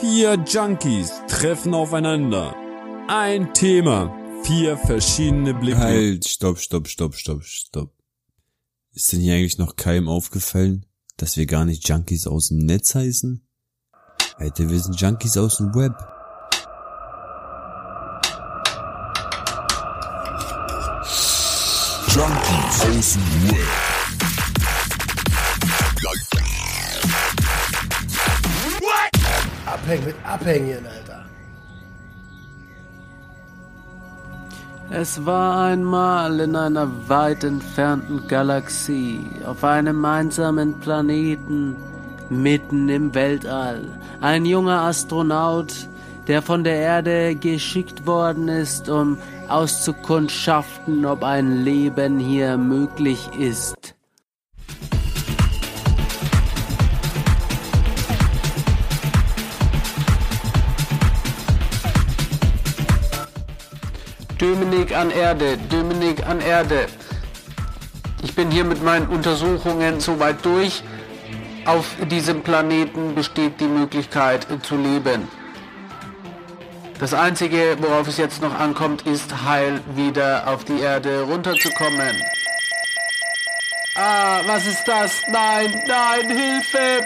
Vier Junkies treffen aufeinander. Ein Thema, vier verschiedene Blicke. Halt, stopp, stopp, stopp, stopp, stopp. Ist denn hier eigentlich noch keinem aufgefallen, dass wir gar nicht Junkies aus dem Netz heißen? Alter, wir sind Junkies aus dem Web. Junkies aus dem Web. Abhängen mit Abhängen, Alter. Es war einmal in einer weit entfernten Galaxie, auf einem einsamen Planeten, mitten im Weltall, ein junger Astronaut, der von der Erde geschickt worden ist, um auszukundschaften, ob ein Leben hier möglich ist. Dominik an Erde, Dominik an Erde. Ich bin hier mit meinen Untersuchungen soweit durch. Auf diesem Planeten besteht die Möglichkeit zu leben. Das Einzige, worauf es jetzt noch ankommt, ist heil wieder auf die Erde runterzukommen. Ah, was ist das? Nein, nein, Hilfe!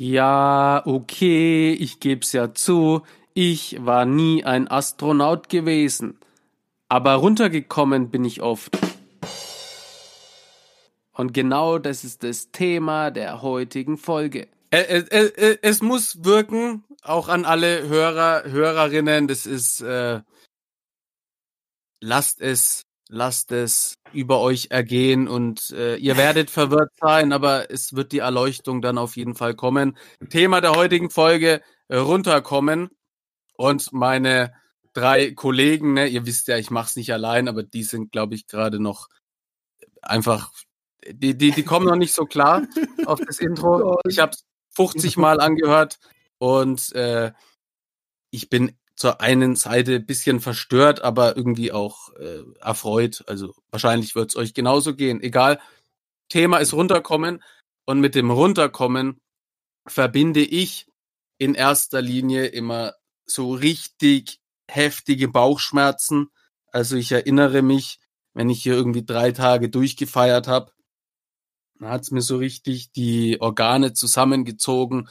Ja, okay, ich geb's ja zu. Ich war nie ein Astronaut gewesen. Aber runtergekommen bin ich oft. Und genau das ist das Thema der heutigen Folge. Es, es, es muss wirken, auch an alle Hörer, Hörerinnen. Das ist, äh, lasst es, lasst es über euch ergehen und äh, ihr werdet verwirrt sein, aber es wird die Erleuchtung dann auf jeden Fall kommen. Thema der heutigen Folge, äh, runterkommen. Und meine drei Kollegen, ne, ihr wisst ja, ich mach's nicht allein, aber die sind, glaube ich, gerade noch einfach, die, die, die kommen noch nicht so klar auf das Intro. Ich habe 50 Mal angehört und äh, ich bin zur einen Seite bisschen verstört, aber irgendwie auch äh, erfreut. Also wahrscheinlich wird's euch genauso gehen. Egal. Thema ist runterkommen und mit dem runterkommen verbinde ich in erster Linie immer so richtig heftige Bauchschmerzen. Also ich erinnere mich, wenn ich hier irgendwie drei Tage durchgefeiert habe, dann hat's mir so richtig die Organe zusammengezogen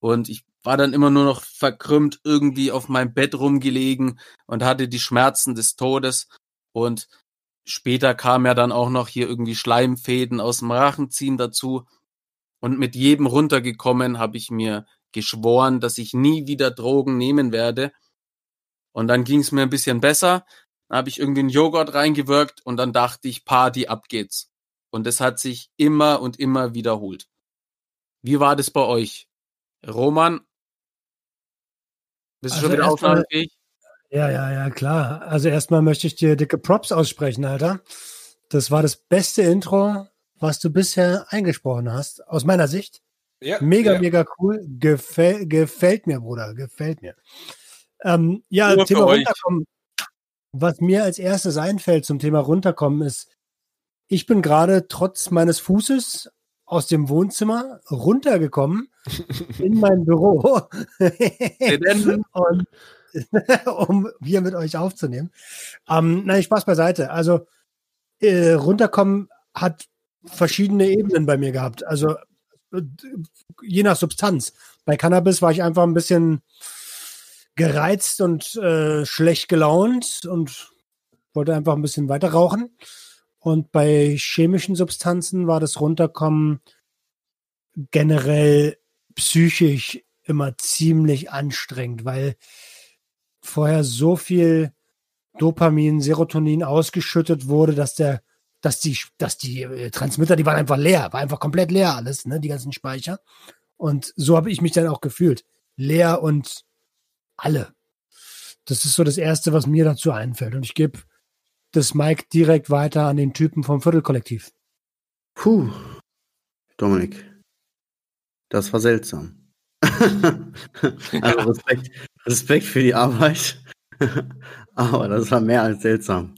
und ich war dann immer nur noch verkrümmt irgendwie auf meinem Bett rumgelegen und hatte die Schmerzen des Todes und später kam ja dann auch noch hier irgendwie Schleimfäden aus dem Rachen ziehen dazu und mit jedem runtergekommen habe ich mir geschworen, dass ich nie wieder Drogen nehmen werde und dann ging es mir ein bisschen besser. Dann habe ich irgendwie einen Joghurt reingewirkt und dann dachte ich, Party, ab geht's. Und das hat sich immer und immer wiederholt. Wie war das bei euch? Roman? Bist du Also schon wieder aufnahmefähig? Ja, ja, ja, klar. Also erstmal möchte ich dir dicke Props aussprechen, Alter. Das war das beste Intro, was du bisher eingesprochen hast, aus meiner Sicht. Ja, Mega, ja. mega cool. Gefäll, gefällt mir, Bruder. Gefällt mir. Ähm, ja, Nur Thema runterkommen. Was mir als erstes einfällt zum Thema runterkommen ist, ich bin gerade trotz meines Fußes aus dem Wohnzimmer runtergekommen in mein Büro. Und, um hier mit euch aufzunehmen. Ähm, nein, Spaß beiseite. Also äh, runterkommen hat verschiedene Ebenen bei mir gehabt. Also je nach Substanz. Bei Cannabis war ich einfach ein bisschen gereizt und äh, schlecht gelaunt und wollte einfach ein bisschen weiter rauchen. Und bei chemischen Substanzen war das Runterkommen generell psychisch immer ziemlich anstrengend, weil vorher so viel Dopamin, Serotonin ausgeschüttet wurde, dass der, dass die, dass die äh, Transmitter, die waren einfach leer, war einfach komplett leer alles, ne, die ganzen Speicher. Und so habe ich mich dann auch gefühlt. Leer und alle. Das ist so das Erste, was mir dazu einfällt. Und ich gebe das Mike direkt weiter an den Typen vom Viertelkollektiv. Puh. Dominik. Das war seltsam. also Respekt, Respekt für die Arbeit. Aber das war mehr als seltsam.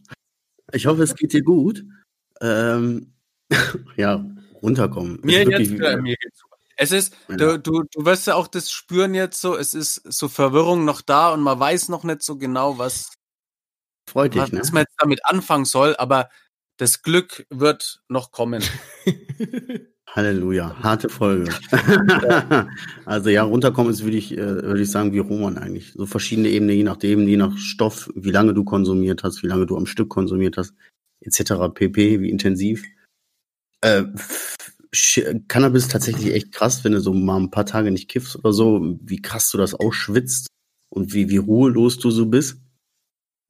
Ich hoffe, es geht dir gut. Ähm, ja, runterkommen. Mir jetzt, äh, mir geht's. Es ist, du, du, du wirst ja auch das spüren jetzt so, es ist so Verwirrung noch da und man weiß noch nicht so genau, was, Freut dich, was, ne? was man jetzt damit anfangen soll, aber das Glück wird noch kommen. Halleluja, harte Folge. also ja, runterkommen ist, würde ich, äh, würde ich sagen, wie Roman eigentlich. So verschiedene Ebenen, je nachdem, je nach Stoff, wie lange du konsumiert hast, wie lange du am Stück konsumiert hast, etc. pp, wie intensiv. Äh, Cannabis tatsächlich echt krass, wenn du so mal ein paar Tage nicht kiffst oder so, wie krass du das ausschwitzt und wie, wie ruhelos du so bist.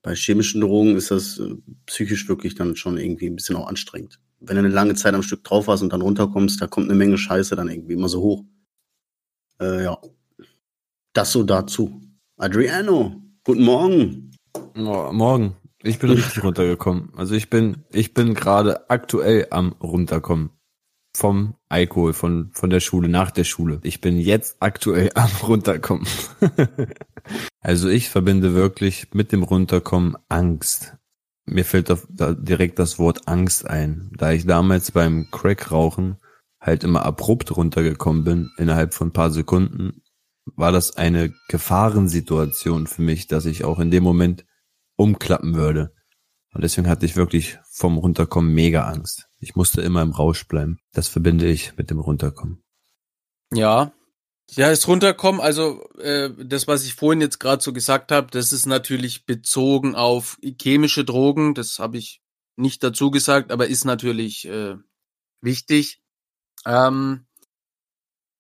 Bei chemischen Drogen ist das äh, psychisch wirklich dann schon irgendwie ein bisschen auch anstrengend. Wenn du eine lange Zeit am Stück drauf hast und dann runterkommst, da kommt eine Menge Scheiße dann irgendwie immer so hoch. Äh, ja. Das so dazu. Adriano, guten Morgen. Mo- Morgen. Ich bin richtig runtergekommen. Also ich bin, ich bin gerade aktuell am runterkommen. Vom Alkohol, von, von der Schule, nach der Schule. Ich bin jetzt aktuell am runterkommen. also ich verbinde wirklich mit dem Runterkommen Angst. Mir fällt da direkt das Wort Angst ein. Da ich damals beim Crack-Rauchen halt immer abrupt runtergekommen bin, innerhalb von paar Sekunden, war das eine Gefahrensituation für mich, dass ich auch in dem Moment umklappen würde. Und deswegen hatte ich wirklich vom Runterkommen mega Angst. Ich musste immer im Rausch bleiben. Das verbinde ich mit dem Runterkommen. Ja. Ja, das Runterkommen, also äh, das, was ich vorhin jetzt gerade so gesagt habe, das ist natürlich bezogen auf chemische Drogen. Das habe ich nicht dazu gesagt, aber ist natürlich äh, wichtig. Ähm,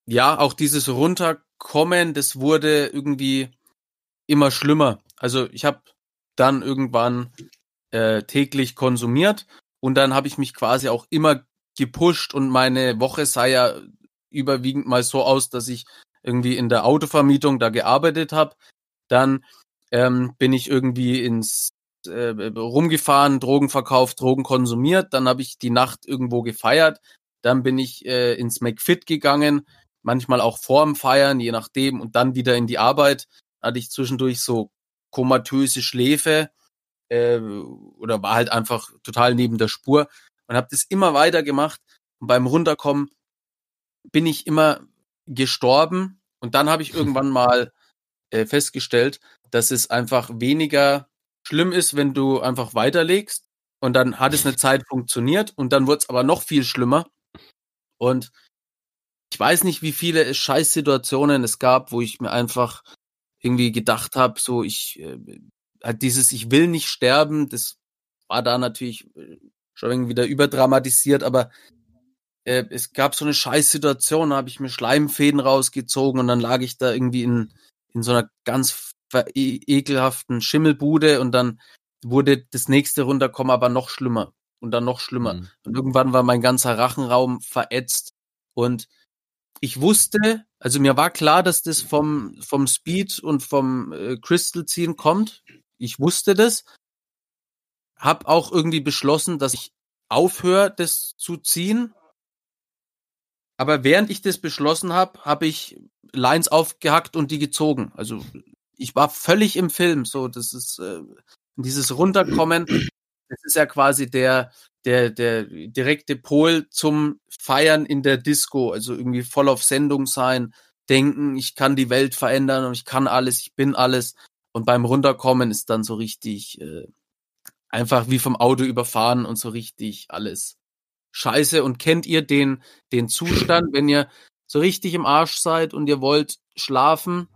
ja, auch dieses Runterkommen, das wurde irgendwie immer schlimmer. Also ich habe dann irgendwann äh, täglich konsumiert und dann habe ich mich quasi auch immer gepusht und meine Woche sah ja überwiegend mal so aus, dass ich irgendwie in der Autovermietung da gearbeitet habe. Dann ähm, bin ich irgendwie ins äh, rumgefahren, Drogen verkauft, Drogen konsumiert. Dann habe ich die Nacht irgendwo gefeiert. Dann bin ich äh, ins McFit gegangen, manchmal auch vorm Feiern, je nachdem, und dann wieder in die Arbeit. Hatte ich zwischendurch so komatöse Schläfe äh, oder war halt einfach total neben der Spur. Und habe das immer weiter gemacht. Und beim Runterkommen bin ich immer gestorben. Und dann habe ich irgendwann mal äh, festgestellt, dass es einfach weniger schlimm ist, wenn du einfach weiterlegst. Und dann hat es eine Zeit funktioniert. Und dann wurde es aber noch viel schlimmer. Und ich weiß nicht, wie viele Scheißsituationen es gab, wo ich mir einfach irgendwie gedacht habe, so ich äh, halt dieses ich will nicht sterben, das war da natürlich äh, schon irgendwie wieder überdramatisiert, aber äh, es gab so eine Scheißsituation, da habe ich mir Schleimfäden rausgezogen und dann lag ich da irgendwie in, in so einer ganz e ekelhaften Schimmelbude und dann wurde das nächste runterkommen, aber noch schlimmer und dann noch schlimmer. Mhm. Und irgendwann war mein ganzer Rachenraum verätzt und ich wusste, also mir war klar, dass das vom, vom Speed und vom äh, Crystal ziehen kommt. Ich wusste das. Hab auch irgendwie beschlossen, dass ich aufhöre, das zu ziehen. Aber während ich das beschlossen habe, habe ich Lines aufgehackt und die gezogen. Also ich war völlig im Film. So, das ist äh, dieses Runterkommen. Das ist ja quasi der der der direkte Pol zum Feiern in der Disco. Also irgendwie voll auf Sendung sein, denken, ich kann die Welt verändern und ich kann alles, ich bin alles. Und beim Runterkommen ist dann so richtig äh, einfach wie vom Auto überfahren und so richtig alles scheiße. Und kennt ihr den, den Zustand, wenn ihr so richtig im Arsch seid und ihr wollt schlafen,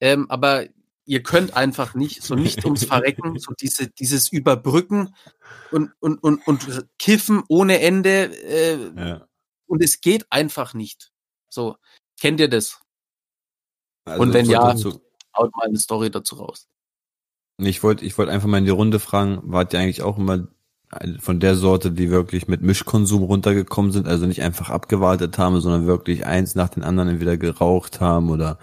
ähm, aber ihr könnt einfach nicht, so nicht ums Verrecken, so diese, dieses Überbrücken und, und, und, und Kiffen ohne Ende äh, Ja. und es geht einfach nicht. So, kennt ihr das? Also Und wenn ja- so- Haut mal eine Story dazu raus. Ich wollte ich wollte einfach mal in die Runde fragen, wart ihr eigentlich auch immer von der Sorte, die wirklich mit Mischkonsum runtergekommen sind, also nicht einfach abgewartet haben, sondern wirklich eins nach den anderen entweder geraucht haben oder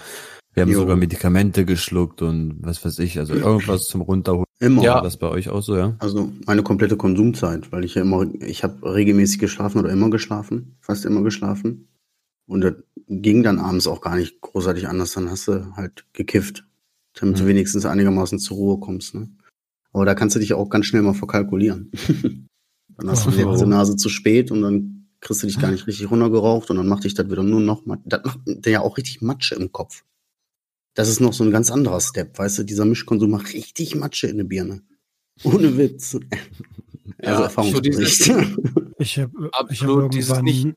wir haben Jo. sogar Medikamente geschluckt und was weiß ich, also irgendwas zum Runterholen. Immer. Ja. War das bei euch auch so, ja? Also meine komplette Konsumzeit, weil ich ja immer, ich habe regelmäßig geschlafen oder immer geschlafen, fast immer geschlafen. Und das ging dann abends auch gar nicht großartig anders, dann hast du halt gekifft, damit du Mhm. wenigstens einigermaßen zur Ruhe kommst. Ne? Aber da kannst du dich auch ganz schnell mal verkalkulieren. dann hast du Oh. die letzte Nase zu spät und dann kriegst du dich gar nicht richtig runtergeraucht und dann macht dich das wieder nur noch, mat- das macht der ja auch richtig Matsche im Kopf. Das ist noch so ein ganz anderer Step, weißt du, dieser Mischkonsum macht richtig Matsche in der Birne. Ohne Witz. Ja, also Erfahrungsbericht. Ich habe ich hab irgendwann. nicht-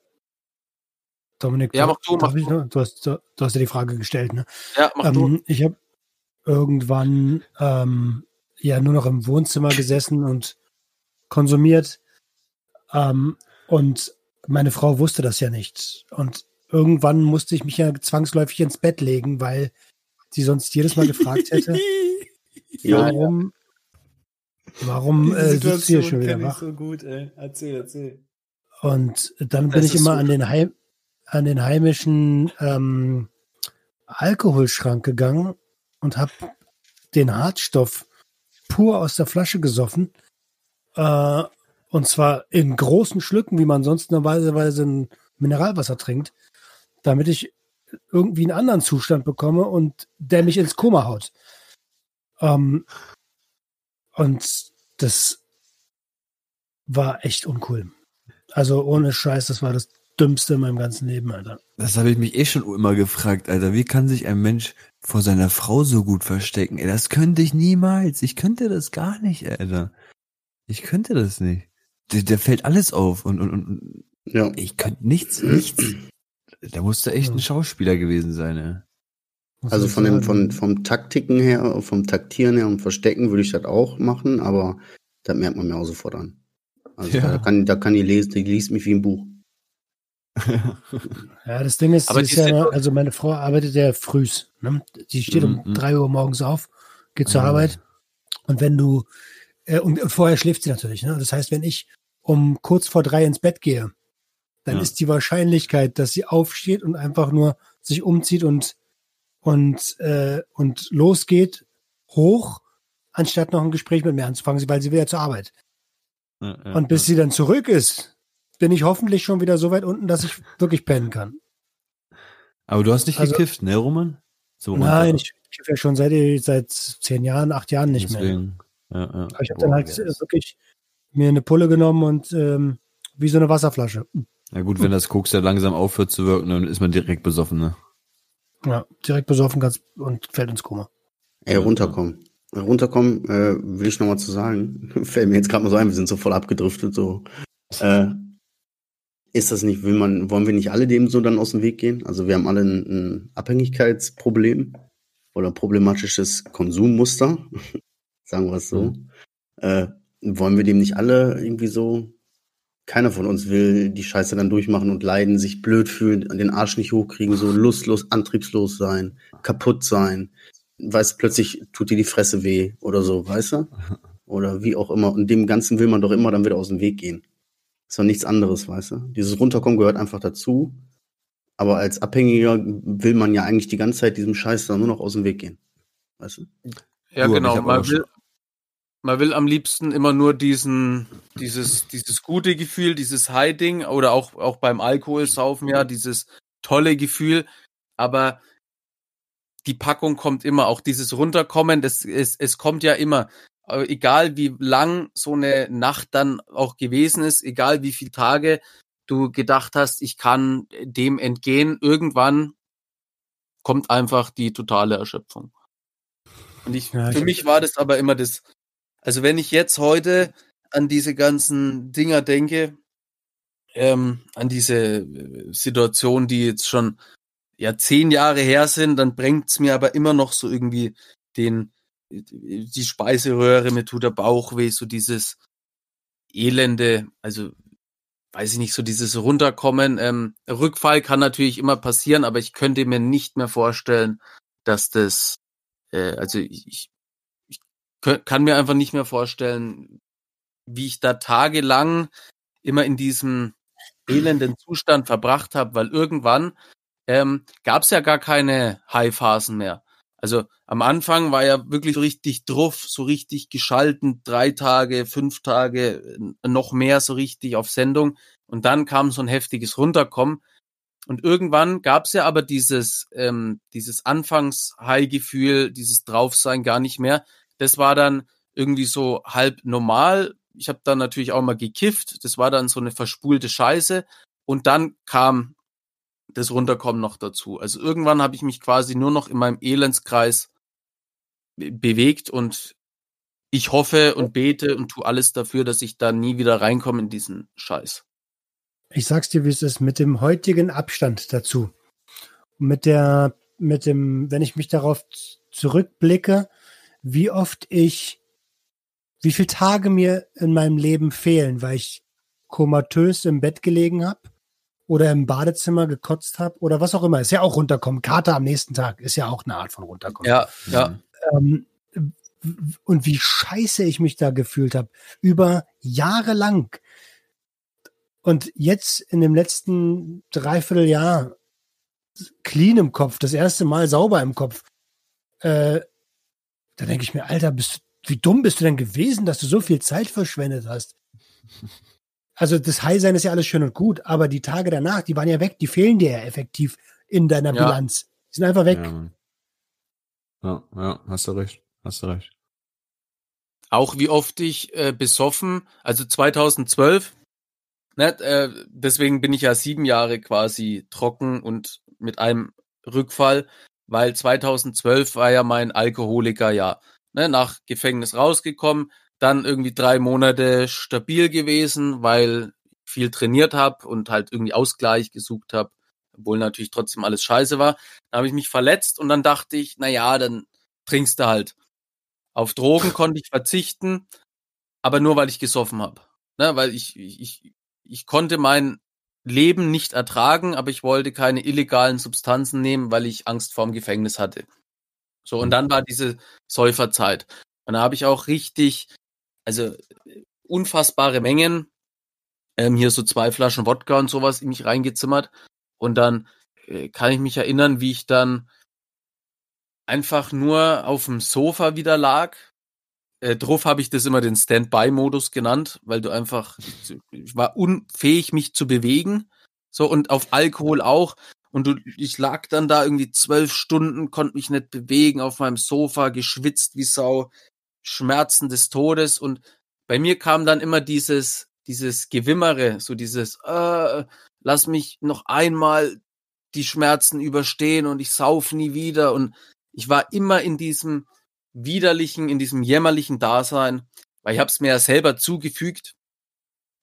Dominik, Ja, mach du, mach ich noch? Du, hast, du hast ja die Frage gestellt, ne? Ja, mach du. Ähm, ich habe irgendwann ähm, ja nur noch im Wohnzimmer gesessen und konsumiert. Ähm, und meine Frau wusste das ja nicht. Und irgendwann musste ich mich ja zwangsläufig ins Bett legen, weil sie sonst jedes Mal gefragt hätte, warum, warum äh, sitzt du hier schon wieder wach? so gut, ey. Erzähl, erzähl. Und dann bin Das ich immer so an den, Heim, an den heimischen ähm, Alkoholschrank gegangen und habe den Hartstoff pur aus der Flasche gesoffen. Äh, und zwar in großen Schlücken, wie man sonst normalerweise ein Mineralwasser trinkt, damit ich irgendwie einen anderen Zustand bekomme und der mich ins Koma haut. Ähm, und das war echt uncool. Also ohne Scheiß, das war das Dümmste in meinem ganzen Leben, Alter. Das habe ich mich eh schon immer gefragt, Alter. Wie kann sich ein Mensch vor seiner Frau so gut verstecken? Ey, das könnte ich niemals. Ich könnte das gar nicht, Alter. Ich könnte das nicht. Der, der fällt alles auf und, und, und ja. ich könnte nichts, nichts. Da musste echt ein Schauspieler gewesen sein. Muss Also von dem, von, vom Taktiken her, vom Taktieren her und Verstecken würde ich das auch machen, aber das merkt man mir auch sofort an. Also Ja. da kann, da kann die lesen, die liest mich wie ein Buch. Ja, das Ding ist, ist ja, also meine Frau arbeitet ja frühs. Ne? Die steht um Mhm. drei Uhr morgens auf, geht zur Ah. Arbeit. Und wenn du, äh, und vorher schläft sie natürlich. Ne? Das heißt, wenn ich um kurz vor drei ins Bett gehe, dann Ja. ist die Wahrscheinlichkeit, dass sie aufsteht und einfach nur sich umzieht und, und, äh, und losgeht, hoch, anstatt noch ein Gespräch mit mir anzufangen, weil sie will ja zur Arbeit. Ja, ja, Und bis sie dann zurück ist, bin ich hoffentlich schon wieder so weit unten, dass ich wirklich pennen kann. Aber du hast nicht Also- gekifft, ne, Roman? So Nein, ich kiffe ja schon seit, seit zehn Jahren, acht Jahren nicht mehr. Deswegen. Ja, ja. Aber ich habe dann halt äh, wirklich mir eine Pulle genommen und ähm, wie so eine Wasserflasche. Ja gut, wenn das Koks ja langsam aufhört zu wirken, dann ist man direkt besoffen, ne? Ja, direkt besoffen ganz und fällt ins Koma. Ey, runterkommen. Runterkommen, äh, will ich noch mal zu sagen. Fällt mir jetzt gerade mal so ein, wir sind so voll abgedriftet, so. Äh, ist das nicht, will man, wollen wir nicht alle dem so dann aus dem Weg gehen? Also wir haben alle ein, ein Abhängigkeitsproblem oder problematisches Konsummuster, sagen wir es so. Äh, wollen wir dem nicht alle irgendwie so, keiner von uns will die Scheiße dann durchmachen und leiden, sich blöd fühlen, den Arsch nicht hochkriegen, so lustlos, antriebslos sein, kaputt sein, weißt du, plötzlich tut dir die Fresse weh oder so, weißt du? Oder wie auch immer. Und dem Ganzen will man doch immer dann wieder aus dem Weg gehen. Ist doch nichts anderes, weißt du? Dieses Runterkommen gehört einfach dazu. Aber als Abhängiger will man ja eigentlich die ganze Zeit diesem Scheiß dann nur noch aus dem Weg gehen. Weißt du? Ja, Du, genau. Man will, man will am liebsten immer nur diesen, dieses, dieses gute Gefühl, dieses High-Ding oder auch, auch beim Alkoholsaufen, ja, dieses tolle Gefühl. Aber die Packung kommt immer, auch dieses Runterkommen, das, es, es kommt ja immer. Egal wie lang so eine Nacht dann auch gewesen ist, egal wie viele Tage du gedacht hast, ich kann dem entgehen, irgendwann kommt einfach die totale Erschöpfung. Und ich, Ja, für mich war das aber immer das, also wenn ich jetzt heute an diese ganzen Dinger denke, ähm, an diese äh, Situation, die jetzt schon ja zehn Jahre her sind, dann bringt's mir aber immer noch so irgendwie den die Speiseröhre, mir tut der Bauch weh, so dieses elende, also weiß ich nicht, so dieses Runterkommen. Ähm, Rückfall kann natürlich immer passieren, aber ich könnte mir nicht mehr vorstellen, dass das, äh, also ich, ich, kann mir einfach nicht mehr vorstellen, wie ich da tagelang immer in diesem elenden Zustand verbracht habe, weil irgendwann ähm, gab es ja gar keine High-Phasen mehr. Also am Anfang war ja wirklich richtig druff, so richtig geschalten, drei Tage, fünf Tage, noch mehr so richtig auf Sendung. Und dann kam so ein heftiges Runterkommen. Und irgendwann gab es ja aber dieses, ähm, dieses Anfangs-High-Gefühl, dieses Draufsein gar nicht mehr. Das war dann irgendwie so halb normal. Ich habe dann natürlich auch mal gekifft. Das war dann so eine verspulte Scheiße. Und dann kam das Runterkommen noch dazu. Also irgendwann habe ich mich quasi nur noch in meinem Elendskreis be- bewegt und ich hoffe und bete und tu alles dafür, dass ich da nie wieder reinkomme in diesen Scheiß. Ich sag's dir, wie es ist, mit dem heutigen Abstand dazu. Mit der, mit dem, wenn ich mich darauf zurückblicke, wie oft ich, wie viele Tage mir in meinem Leben fehlen, weil ich komatös im Bett gelegen habe oder im Badezimmer gekotzt habe oder was auch immer. Ist ja auch runterkommen. Kater am nächsten Tag ist ja auch eine Art von runterkommen. Ja, ja. Ähm, und wie scheiße ich mich da gefühlt habe. Über Jahre lang. Und jetzt in dem letzten Dreivierteljahr clean im Kopf, das erste Mal sauber im Kopf. Äh, da denke ich mir, Alter, bist, du- wie dumm bist du denn gewesen, dass du so viel Zeit verschwendet hast? Also das High-Sein ist ja alles schön und gut, aber die Tage danach, die waren ja weg, die fehlen dir ja effektiv in deiner Ja. Bilanz. Die sind einfach weg. Ja, ja, ja, hast du recht. Hast du recht. Auch wie oft ich äh, besoffen, also 2012, ne, äh, deswegen bin ich ja sieben Jahre quasi trocken und mit einem Rückfall, weil 2012 war ja mein Alkoholikerjahr. Ne, nach Gefängnis rausgekommen, dann irgendwie drei Monate stabil gewesen, weil viel trainiert habe und halt irgendwie Ausgleich gesucht habe, obwohl natürlich trotzdem alles scheiße war. Dann habe ich mich verletzt und dann dachte ich, na ja, dann trinkst du halt. Auf Drogen konnte ich verzichten, aber nur weil ich gesoffen habe. Ne, weil ich, ich, ich, ich konnte mein Leben nicht ertragen, aber ich wollte keine illegalen Substanzen nehmen, weil ich Angst vorm Gefängnis hatte. So, und dann war diese Säuferzeit. Und da habe ich auch richtig, also unfassbare Mengen, ähm, hier so zwei Flaschen Wodka und sowas in mich reingezimmert. Und dann äh, kann ich mich erinnern, wie ich dann einfach nur auf dem Sofa wieder lag. Äh, drauf habe ich das immer den Standby-Modus genannt, weil du einfach, ich war unfähig, mich zu bewegen. So, und auf Alkohol auch. Und du, ich lag dann da irgendwie zwölf Stunden, konnte mich nicht bewegen, auf meinem Sofa, geschwitzt wie Sau, Schmerzen des Todes. Und bei mir kam dann immer dieses, dieses Gewimmere, so dieses, äh, lass mich noch einmal die Schmerzen überstehen und ich sauf nie wieder. Und ich war immer in diesem widerlichen, in diesem jämmerlichen Dasein, weil ich habe es mir ja selber zugefügt.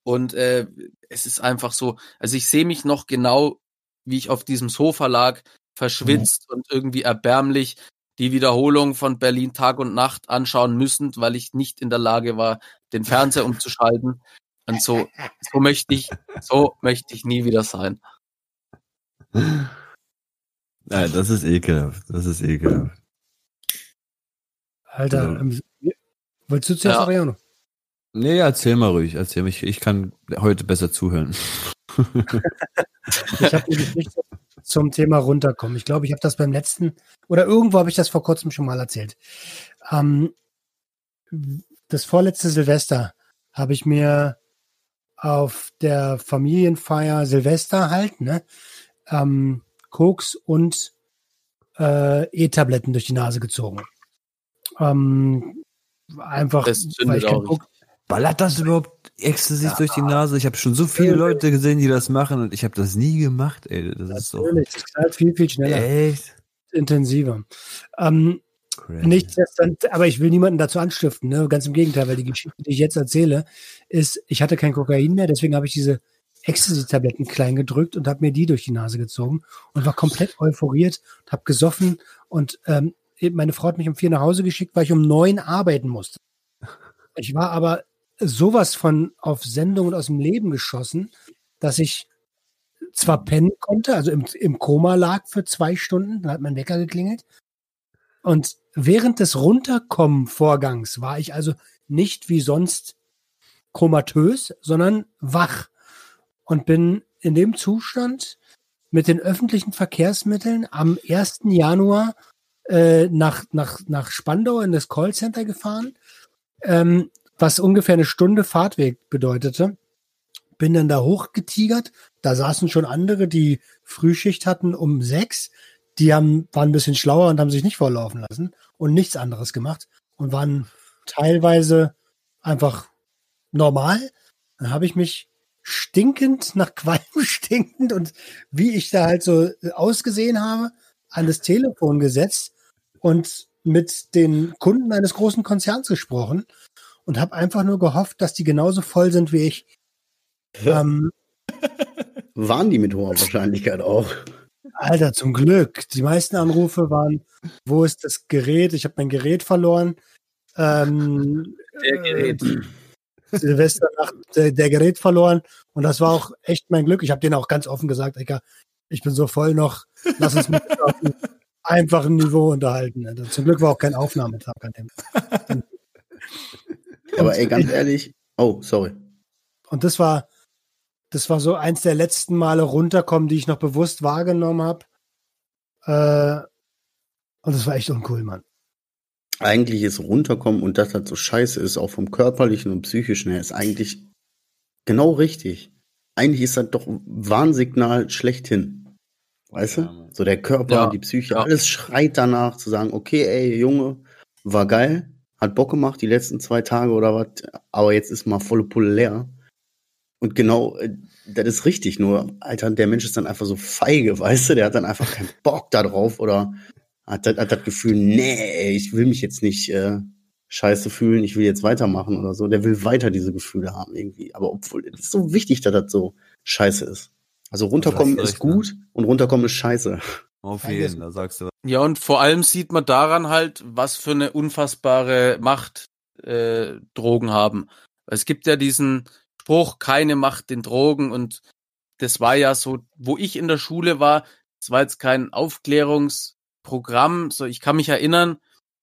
Und äh, es ist einfach so, also ich sehe mich noch genau, wie ich auf diesem Sofa lag, verschwitzt und irgendwie erbärmlich die Wiederholung von Berlin Tag und Nacht anschauen müssen, weil ich nicht in der Lage war, den Fernseher umzuschalten. Und so, so möchte ich, so möchte ich nie wieder sein. Ja, das ist ekelhaft. Das ist ekelhaft. Alter, Ja. ähm, wolltest du zuerst, Ja. Ariano? Nee, erzähl mal ruhig. Erzähl mich. Ich kann heute besser zuhören. Ich habe eine Geschichte zum Thema runterkommen. Ich glaube, ich habe das beim letzten oder irgendwo habe ich das vor kurzem schon mal erzählt. Ähm, das vorletzte Silvester habe ich mir auf der Familienfeier Silvester halt, ne, ähm, Koks und äh, E-Tabletten durch die Nase gezogen. Ähm, einfach, Das zündet weil ich kein auch Koks, Ballert das überhaupt Ecstasy durch die Nase? Ich habe schon so viele Leute gesehen, die das machen und ich habe das nie gemacht, ey. Das ist doch natürlich, das knallt viel, viel schneller, echt intensiver. Ähm. Nichtsdestotrotz, aber ich will niemanden dazu anstiften, ne? Ganz im Gegenteil, weil die Geschichte, die ich jetzt erzähle, ist, ich hatte kein Kokain mehr, deswegen habe ich diese Ecstasy-Tabletten klein gedrückt und habe mir die durch die Nase gezogen und war komplett euphoriert, habe gesoffen und ähm, meine Frau hat mich um vier nach Hause geschickt, weil ich um neun arbeiten musste. Ich war aber sowas von auf Sendung und aus dem Leben geschossen, dass ich zwar pennen konnte, also im, im Koma lag für zwei Stunden, dann hat mein Wecker geklingelt, und während des Runterkommen-Vorgangs war ich also nicht wie sonst komatös, sondern wach und bin in dem Zustand mit den öffentlichen Verkehrsmitteln am 1. Januar äh, nach, nach, nach Spandau in das Callcenter gefahren, ähm, was ungefähr eine Stunde Fahrtweg bedeutete. Bin dann da hochgetigert. Da saßen schon andere, die Frühschicht hatten um sechs die haben, waren ein bisschen schlauer und haben sich nicht vorlaufen lassen und nichts anderes gemacht und waren teilweise einfach normal. Dann habe ich mich stinkend, nach Qualm stinkend und wie ich da halt so ausgesehen habe, an das Telefon gesetzt und mit den Kunden eines großen Konzerns gesprochen und habe einfach nur gehofft, dass die genauso voll sind wie ich. ähm, Waren die mit hoher Wahrscheinlichkeit auch. Alter, zum Glück. Die meisten Anrufe waren, wo ist das Gerät? Ich habe mein Gerät verloren. Ähm, Der Gerät. Äh, Silvesternacht der, der Gerät verloren. Und das war auch echt mein Glück. Ich habe denen auch ganz offen gesagt, Ecker, ich bin so voll noch, lass uns mit auf einem einfachen Niveau unterhalten. Also zum Glück war auch kein Aufnahmetag an dem. Aber ey, ganz ehrlich. Oh, sorry. Und das war, das war so eins der letzten Male runterkommen, die ich noch bewusst wahrgenommen habe. Äh, und das war echt uncool, Mann. Eigentlich ist runterkommen und das halt so scheiße ist, auch vom körperlichen und psychischen her, ist eigentlich genau richtig. Eigentlich ist das doch ein Warnsignal schlechthin. Weißt Ja, du? So der Körper, Ja, die Psyche, alles schreit danach zu sagen, okay, ey, Junge, war geil, hat Bock gemacht die letzten zwei Tage oder was, aber jetzt ist mal volle Pulle leer. Und genau, äh, das ist richtig, nur, Alter, der Mensch ist dann einfach so feige, weißt du, der hat dann einfach keinen Bock da drauf oder hat, das- hat das Gefühl, nee, ich will mich jetzt nicht äh, scheiße fühlen, ich will jetzt weitermachen oder so. Der will weiter diese Gefühle haben irgendwie. Aber obwohl, es ist so wichtig, dass das so scheiße ist. Also runterkommen ist recht, ne? gut und runterkommen ist scheiße. Auf jeden, da sagst du was. Ja, und vor allem sieht man daran halt, was für eine unfassbare Macht äh, Drogen haben. Es gibt ja diesen Spruch, keine Macht den Drogen und das war ja so, wo ich in der Schule war, es war jetzt kein Aufklärungsprogramm, so ich kann mich erinnern,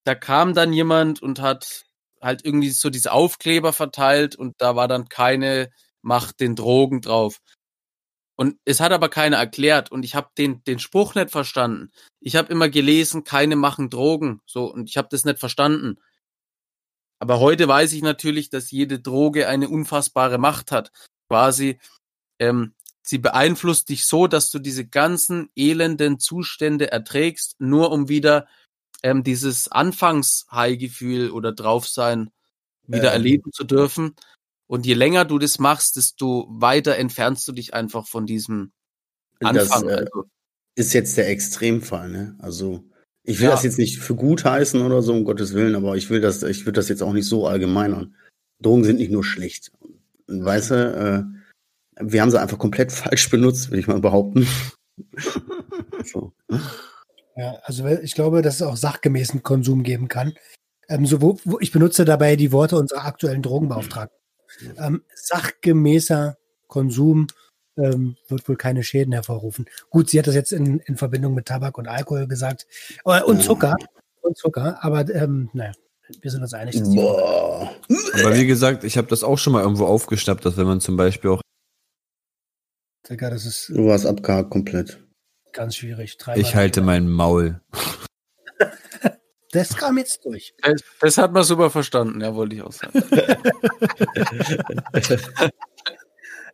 da kam dann jemand und hat halt irgendwie so diese Aufkleber verteilt und da war dann keine Macht den Drogen drauf. Und es hat aber keiner erklärt und ich habe den den Spruch nicht verstanden. Ich habe immer gelesen, keine machen Drogen, so und ich habe das nicht verstanden. Aber heute weiß ich natürlich, dass jede Droge eine unfassbare Macht hat. Quasi, ähm, sie beeinflusst dich so, dass du diese ganzen elenden Zustände erträgst, nur um wieder ähm, dieses Anfangs-High-Gefühl oder Draufsein wieder Ähm. erleben zu dürfen. Und je länger du das machst, desto weiter entfernst du dich einfach von diesem Das Anfang. äh, also, ist jetzt der Extremfall, ne? Also ich will Ja. das jetzt nicht für gut heißen oder so, um Gottes Willen, aber ich will das, ich würde das jetzt auch nicht so allgemeinern. Drogen sind nicht nur schlecht. Und Weißt du, äh, wir haben sie einfach komplett falsch benutzt, würde ich mal behaupten. so. Ja, also ich glaube, dass es auch sachgemäßen Konsum geben kann. Ähm, so, wo, wo, ich benutze dabei die Worte unserer aktuellen Drogenbeauftragten. Ähm, sachgemäßer Konsum ähm, wird wohl keine Schäden hervorrufen. Gut, sie hat das jetzt in, in Verbindung mit Tabak und Alkohol gesagt. Aber, und Zucker. Und Zucker. Aber ähm, naja, wir sind uns einig. Dass die Boah. Aber wie gesagt, ich habe das auch schon mal irgendwo aufgeschnappt, dass wenn man zum Beispiel auch, Digga, das ist Du warst abgehakt komplett. ganz schwierig. ich Dreimal- halte mein Maul. Das kam jetzt durch. das, das hat man super verstanden, ja, wollte ich auch sagen.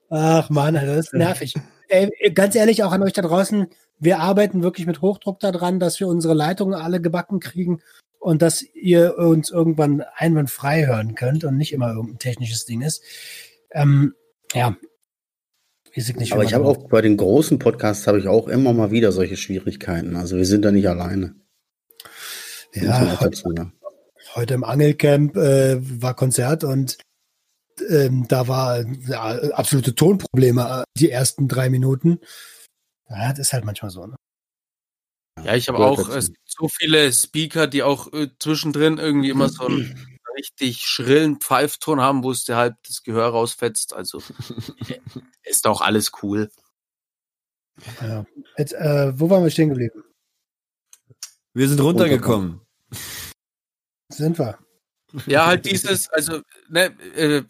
Ach man, Alter, das ist nervig. Ey, ganz ehrlich, auch an euch da draußen, wir arbeiten wirklich mit Hochdruck daran, dass wir unsere Leitungen alle gebacken kriegen und dass ihr uns irgendwann einwandfrei hören könnt und nicht immer irgendein technisches Ding ist. Ähm, ja. Ich nicht, Aber ich habe auch bei den großen Podcasts habe ich auch immer mal wieder solche Schwierigkeiten. Also wir sind da nicht alleine. Ja, auch heute, dazu sagen. heute im Angelcamp äh, war Konzert und ähm, da war ja, absolute Tonprobleme äh, die ersten drei Minuten. Ja, das ist halt manchmal so. Ne? Ja, ich habe auch gibt so viele Speaker, die auch äh, zwischendrin irgendwie immer so einen richtig schrillen Pfeifton haben, wo es dir halt das Gehör rausfetzt. Also äh, ist doch alles cool. Ja. Jetzt, äh, wo waren wir stehen geblieben? Wir sind runtergekommen. Sind wir? Ja, halt dieses, also ne, äh,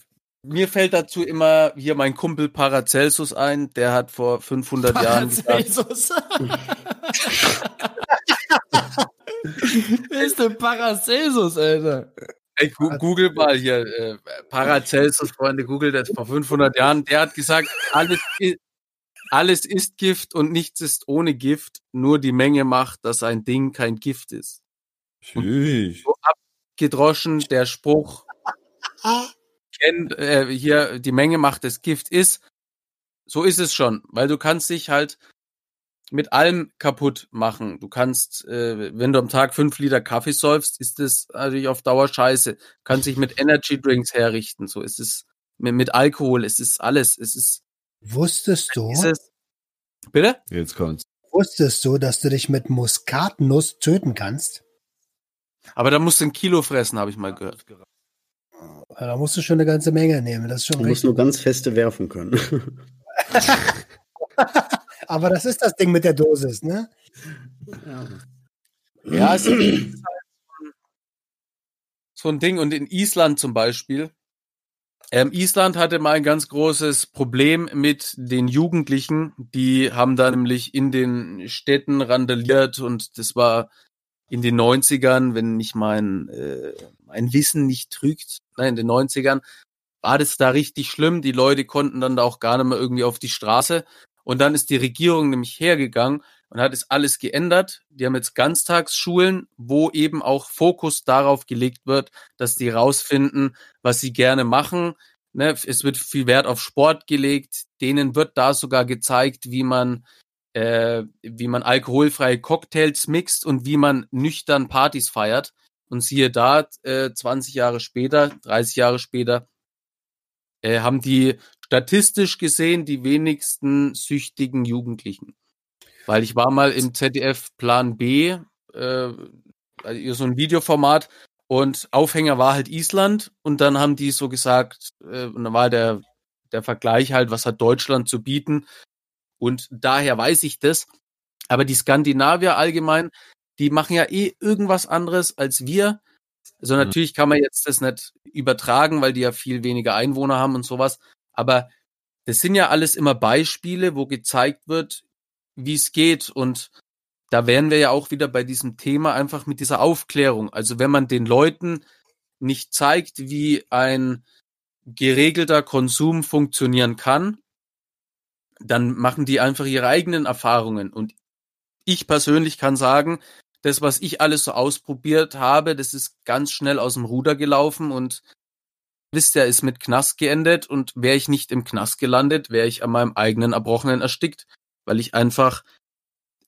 mir fällt dazu immer hier mein Kumpel Paracelsus ein, der hat vor 500 Jahren gesagt, Paracelsus. Wer ist denn Paracelsus, Alter? Ey, Google mal hier, äh, Paracelsus, Freunde, googelt das vor 500 Jahren. Der hat gesagt, alles, alles ist Gift und nichts ist ohne Gift. Nur die Menge macht, dass ein Ding kein Gift ist. So abgedroschen der Spruch, kennt, äh, hier, die Menge macht das Gift ist. so ist es schon, weil du kannst dich halt mit allem kaputt machen. Du kannst, äh, wenn du am Tag fünf Liter Kaffee säufst, ist das natürlich auf Dauer scheiße. Du kannst dich mit Energy Drinks herrichten. So ist es mit, mit Alkohol. Es ist alles. Es ist. Wusstest du, Ist es, bitte? Jetzt kommt's. wusstest du, dass du dich mit Muskatnuss töten kannst? Aber da musst du ein Kilo fressen, habe ich mal gehört. Ja, Da musst du schon eine ganze Menge nehmen. Das ist schon Du musst nur ganz feste werfen können. Aber das ist das Ding mit der Dosis, ne? Ja, es ist halt so ein Ding. Und in Island zum Beispiel. Ähm, Island hatte mal ein ganz großes Problem mit den Jugendlichen. Die haben da nämlich in den Städten randaliert und das war in den 90ern, wenn mich mein, äh, mein Wissen nicht trügt, nein, in den 90ern, war das da richtig schlimm. Die Leute konnten dann da auch gar nicht mehr irgendwie auf die Straße. Und dann ist die Regierung nämlich hergegangen und hat es alles geändert. Die haben jetzt Ganztagsschulen, wo eben auch Fokus darauf gelegt wird, dass die rausfinden, was sie gerne machen. Ne, es wird viel Wert auf Sport gelegt. Denen wird da sogar gezeigt, wie man äh, wie man alkoholfreie Cocktails mixt und wie man nüchtern Partys feiert. Und siehe da, äh, 20 Jahre später, 30 Jahre später, äh, haben die statistisch gesehen die wenigsten süchtigen Jugendlichen. Weil ich war mal im ZDF Plan B, äh, also so ein Videoformat, und Aufhänger war halt Island und dann haben die so gesagt, äh, und dann war der, der Vergleich halt, was hat Deutschland zu bieten. Und daher weiß ich das. Aber die Skandinavier allgemein, die machen ja eh irgendwas anderes als wir. Also Mhm. natürlich kann man jetzt das nicht übertragen, weil die ja viel weniger Einwohner haben und sowas. Aber das sind ja alles immer Beispiele, wo gezeigt wird, wie es geht. Und da wären wir ja auch wieder bei diesem Thema einfach mit dieser Aufklärung. Also wenn man den Leuten nicht zeigt, wie ein geregelter Konsum funktionieren kann, dann machen die einfach ihre eigenen Erfahrungen. Und ich persönlich kann sagen, das, was ich alles so ausprobiert habe, das ist ganz schnell aus dem Ruder gelaufen und wisst ihr, ist mit Knast geendet und wäre ich nicht im Knast gelandet, wäre ich an meinem eigenen Erbrochenen erstickt, weil ich einfach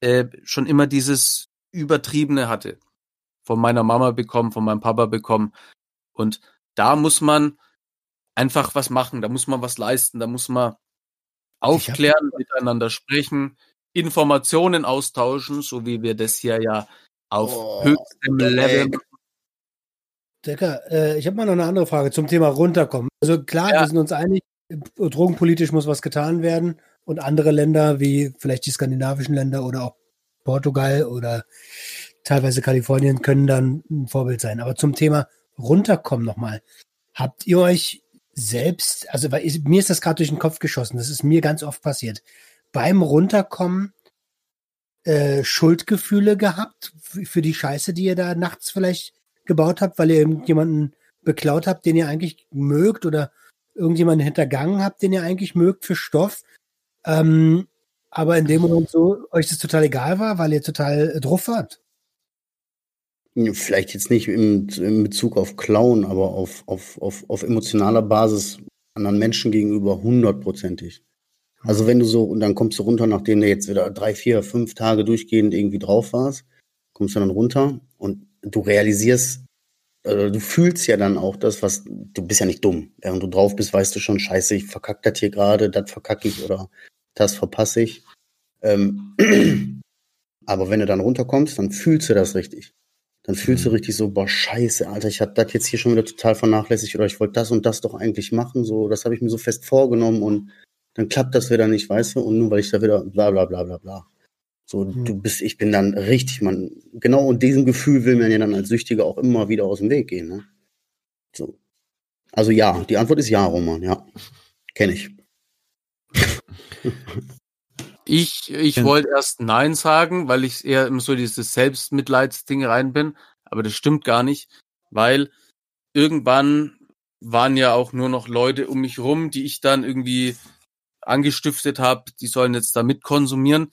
äh, schon immer dieses Übertriebene hatte. Von meiner Mama bekommen, von meinem Papa bekommen. Und da muss man einfach was machen, da muss man was leisten, da muss man aufklären, miteinander sprechen, Informationen austauschen, so wie wir das hier ja auf Oh, höchstem Level. Decker, äh, ich habe mal noch eine andere Frage zum Thema runterkommen. Also klar, Ja. wir sind uns einig, drogenpolitisch muss was getan werden und andere Länder wie vielleicht die skandinavischen Länder oder auch Portugal oder teilweise Kalifornien können dann ein Vorbild sein. Aber zum Thema runterkommen nochmal. Habt ihr euch selbst, also weil ich, mir ist das gerade durch den Kopf geschossen, das ist mir ganz oft passiert, beim Runterkommen äh, Schuldgefühle gehabt für die Scheiße, die ihr da nachts vielleicht gebaut habt, weil ihr irgendjemanden beklaut habt, den ihr eigentlich mögt oder irgendjemanden hintergangen habt, den ihr eigentlich mögt für Stoff. Ähm, aber in dem Moment so euch das total egal war, weil ihr total äh, drauf wart. Vielleicht jetzt nicht im, in Bezug auf Klauen, aber auf, auf, auf, auf emotionaler Basis anderen Menschen gegenüber hundertprozentig. Also wenn du so, und dann kommst du runter, nachdem du jetzt wieder drei, vier, fünf Tage durchgehend irgendwie drauf warst, kommst du dann runter und du realisierst, äh, du fühlst ja dann auch das, was, du bist ja nicht dumm. Während du drauf bist, weißt du schon, scheiße, ich verkack das hier gerade, das verkacke ich oder das verpasse ich. Ähm, aber wenn du dann runterkommst, dann fühlst du das richtig. Dann fühlst du richtig so, boah, scheiße, Alter, ich habe das jetzt hier schon wieder total vernachlässigt oder ich wollte das und das doch eigentlich machen, so, das habe ich mir so fest vorgenommen und dann klappt das wieder nicht, weißt du, und nur weil ich da wieder bla bla bla bla bla. So, Mhm. du bist, ich bin dann richtig, man, genau und diesem Gefühl will man ja dann als Süchtiger auch immer wieder aus dem Weg gehen, ne? So. Also ja, die Antwort ist ja, Roman, ja. Kenne ich. Ich, ich wollte erst Nein sagen, weil ich eher immer so dieses Selbstmitleidsding rein bin, aber das stimmt gar nicht, weil irgendwann waren ja auch nur noch Leute um mich rum, die ich dann irgendwie angestiftet habe, die sollen jetzt da mit konsumieren.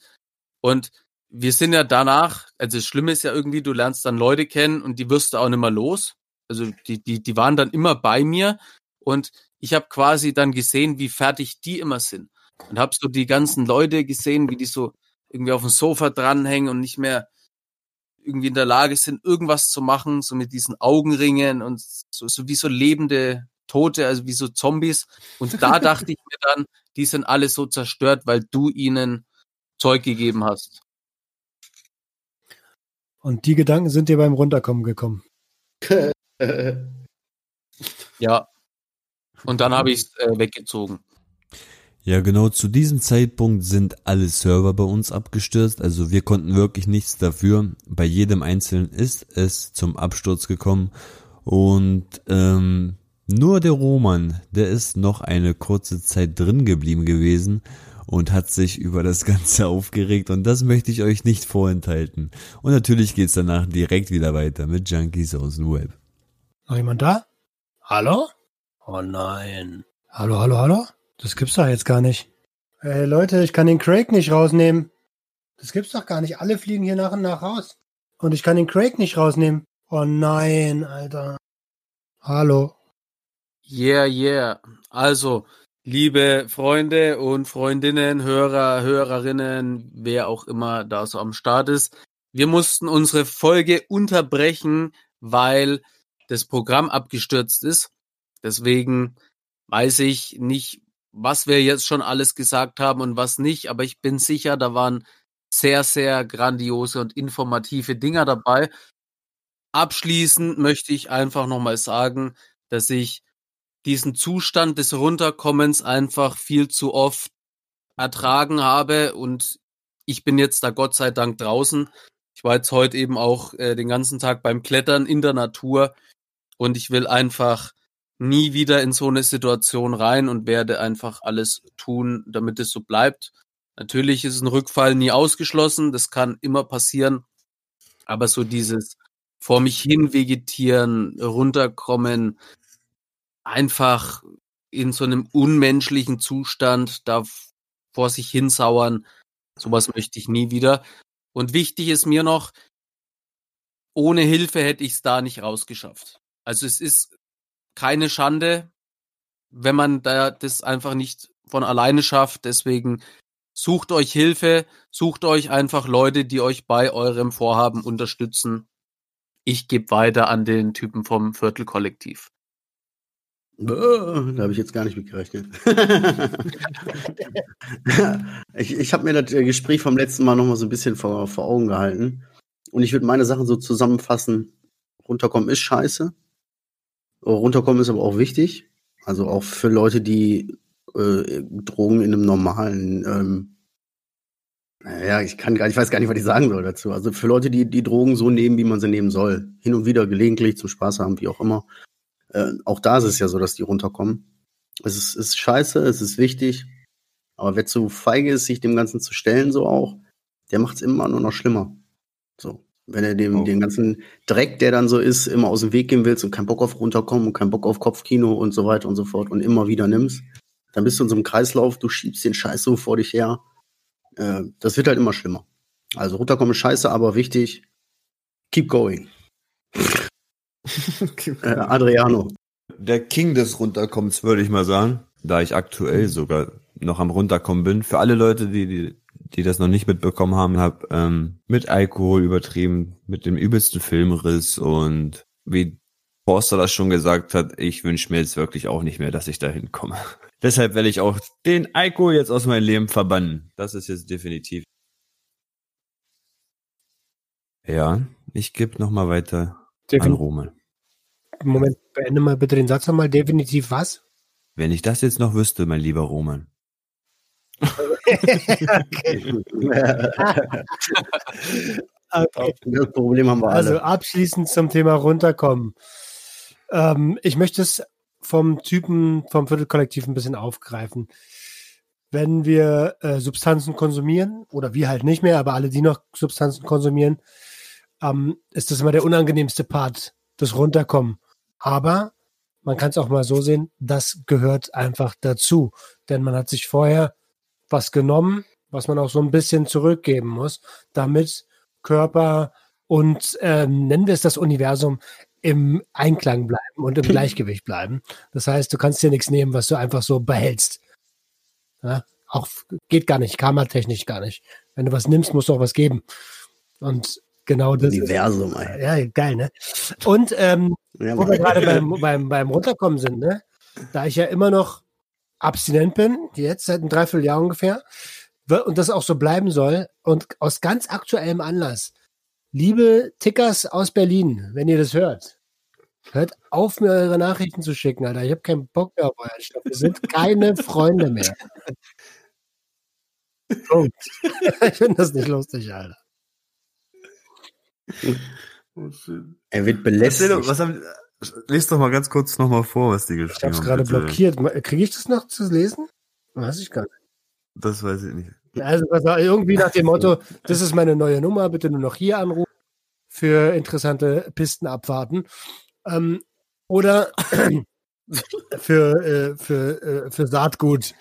Und wir sind ja danach, also das Schlimme ist ja irgendwie, du lernst dann Leute kennen und die wirst du auch nicht mehr los. Also die, die, die waren dann immer bei mir und ich habe quasi dann gesehen, wie fertig die immer sind. Und hab so die ganzen Leute gesehen, wie die so irgendwie auf dem Sofa dranhängen und nicht mehr irgendwie in der Lage sind, irgendwas zu machen, so mit diesen Augenringen und so, so wie so lebende Tote, also wie so Zombies. Und da dachte ich mir dann, die sind alle so zerstört, weil du ihnen Zeug gegeben hast. Und die Gedanken sind dir beim Runterkommen gekommen. Ja. Und dann habe ich es äh, weggezogen. Ja, genau zu diesem Zeitpunkt sind alle Server bei uns abgestürzt, also wir konnten wirklich nichts dafür. Bei jedem Einzelnen ist es zum Absturz gekommen und ähm, nur der Roman, der ist noch eine kurze Zeit drin geblieben gewesen und hat sich über das Ganze aufgeregt und das möchte ich euch nicht vorenthalten. Und natürlich geht's danach direkt wieder weiter mit Junkies aus dem Web. Noch jemand da? Hallo? Oh nein. Hallo, hallo, hallo? Das gibt's doch jetzt gar nicht. Hey Leute, ich kann den Craig nicht rausnehmen. Das gibt's doch gar nicht. Alle fliegen hier nach und nach raus. Und ich kann den Craig nicht rausnehmen. Oh nein, Alter. Hallo. Yeah, yeah. Also, liebe Freunde und Freundinnen, Hörer, Hörerinnen, wer auch immer da so am Start ist, wir mussten unsere Folge unterbrechen, weil das Programm abgestürzt ist. Deswegen weiß ich nicht, was wir jetzt schon alles gesagt haben und was nicht, aber ich bin sicher, da waren sehr, sehr grandiose und informative Dinger dabei. Abschließend möchte ich einfach nochmal sagen, dass ich diesen Zustand des Runterkommens einfach viel zu oft ertragen habe und ich bin jetzt da Gott sei Dank draußen. Ich war jetzt heute eben auch äh, den ganzen Tag beim Klettern in der Natur und ich will einfach nie wieder in so eine Situation rein und werde einfach alles tun, damit es so bleibt. Natürlich ist ein Rückfall nie ausgeschlossen, das kann immer passieren, aber so dieses vor mich hin vegetieren, runterkommen, einfach in so einem unmenschlichen Zustand da vor sich hinsauern, sowas möchte ich nie wieder. Und wichtig ist mir noch, ohne Hilfe hätte ich es da nicht rausgeschafft. Also es ist keine Schande, wenn man da das einfach nicht von alleine schafft. Deswegen sucht euch Hilfe, sucht euch einfach Leute, die euch bei eurem Vorhaben unterstützen. Ich gebe weiter an den Typen vom Viertelkollektiv. Oh, da habe ich jetzt gar nicht mitgerechnet. ich ich habe mir das Gespräch vom letzten Mal noch mal so ein bisschen vor, vor Augen gehalten. Und ich würde meine Sachen so zusammenfassen. Runterkommen ist scheiße. Runterkommen ist aber auch wichtig. Also auch für Leute, die äh, Drogen in einem normalen, ähm, naja, ich kann gar, ich weiß gar nicht, was ich sagen soll dazu. Also für Leute, die die Drogen so nehmen, wie man sie nehmen soll, hin und wieder gelegentlich zum Spaß haben, wie auch immer. Äh, auch da ist es ja so, dass die runterkommen. Es ist, ist scheiße, es ist wichtig. Aber wer zu feige ist, sich dem Ganzen zu stellen, so auch, der macht es immer nur noch schlimmer. So. Wenn er dem, oh. den ganzen Dreck, der dann so ist, immer aus dem Weg gehen willst und keinen Bock auf runterkommen und keinen Bock auf Kopfkino und so weiter und so fort und immer wieder nimmst, dann bist du in so einem Kreislauf, du schiebst den Scheiß so vor dich her. Äh, das wird halt immer schlimmer. Also runterkommen ist scheiße, aber wichtig. Keep going. äh, Adriano. Der King des Runterkommens, würde ich mal sagen, da ich aktuell sogar noch am Runterkommen bin. Für alle Leute, die, die die das noch nicht mitbekommen haben, habe ähm, mit Alkohol übertrieben, mit dem übelsten Filmriss und wie Forster das schon gesagt hat, ich wünsche mir jetzt wirklich auch nicht mehr, dass ich dahin komme. Deshalb werde ich auch den Alkohol jetzt aus meinem Leben verbannen. Das ist jetzt definitiv. Ja, ich gebe noch mal weiter Defin an Roman. Moment, beende mal bitte den Satz nochmal. Definitiv was? Wenn ich das jetzt noch wüsste, mein lieber Roman. Okay. Das Problem haben wir also alle. Also abschließend zum Thema runterkommen. Ähm, ich möchte es vom Typen vom Viertelkollektiv ein bisschen aufgreifen. Wenn wir äh, Substanzen konsumieren, oder wir halt nicht mehr, aber alle, die noch Substanzen konsumieren, ähm, ist das immer der unangenehmste Part, das Runterkommen. Aber man kann es auch mal so sehen, das gehört einfach dazu. Denn man hat sich vorher was genommen, was man auch so ein bisschen zurückgeben muss, damit Körper und ähm, nennen wir es das Universum im Einklang bleiben und im Gleichgewicht bleiben. Das heißt, du kannst dir nichts nehmen, was du einfach so behältst. Ja? Auch geht gar nicht, karmatechnisch gar nicht. Wenn du was nimmst, musst du auch was geben. Und genau das. Universum, ist, ey. ja, geil, ne? Und ähm, Ja, wo wir gerade beim, beim, beim Runterkommen sind, ne? Da ich ja immer noch abstinent bin, jetzt seit einem Dreivierteljahr ungefähr, und das auch so bleiben soll, und aus ganz aktuellem Anlass, liebe Tickers aus Berlin, wenn ihr das hört, hört auf, mir eure Nachrichten zu schicken, Alter. Ich habe keinen Bock mehr auf euren Stoff. Wir sind keine Freunde mehr. Punkt. ich finde das nicht lustig, Alter. Er wird belästigt. was haben, lest doch mal ganz kurz nochmal vor, was die Ich geschrieben habe es haben. gerade blockiert. Kriege ich das noch zu lesen? Weiß ich gar nicht. Das weiß ich nicht. Also irgendwie nach dem Motto, das ist meine neue Nummer, bitte nur noch hier anrufen für interessante Pistenabfahrten. Ähm, oder für, äh, für, äh, für Saatgut.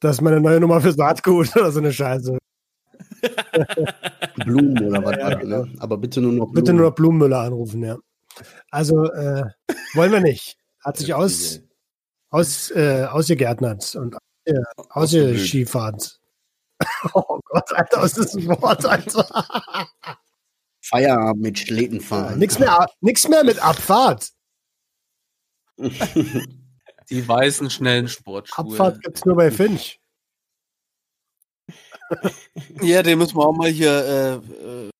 Das ist meine neue Nummer für Saatgut oder so eine Scheiße. Blumen oder was Ja, war das, ne? Aber bitte nur noch Blumen. Bitte nur noch Blumenmüller anrufen, ja. Also äh, wollen wir nicht. Hat sich aus, aus, äh, ausgegärtnert und äh, ausgeschiefert. Oh Gott, Alter, was ist das Wort, Alter? Feierabend mit Schlitten fahren. Nix mehr, nix mehr mit Abfahrt. Die weißen, schnellen Sportschuhe. Abfahrt gibt's nur bei Finch. Ja, den müssen wir auch mal hier äh, äh,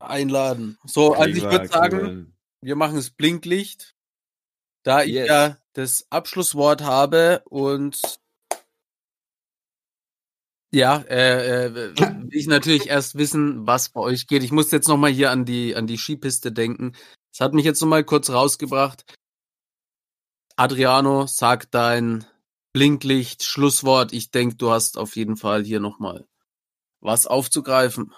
einladen. So, also ich würde sagen, wir machen es Blinklicht. Da ich Yes. ja das Abschlusswort habe und ja, äh, äh, will ich natürlich erst wissen, was bei euch geht. Ich muss jetzt noch mal hier an die an die Skipiste denken. Das hat mich jetzt noch mal kurz rausgebracht. Adriano, sag dein Blinklicht Schlusswort. Ich denke, du hast auf jeden Fall hier noch mal was aufzugreifen.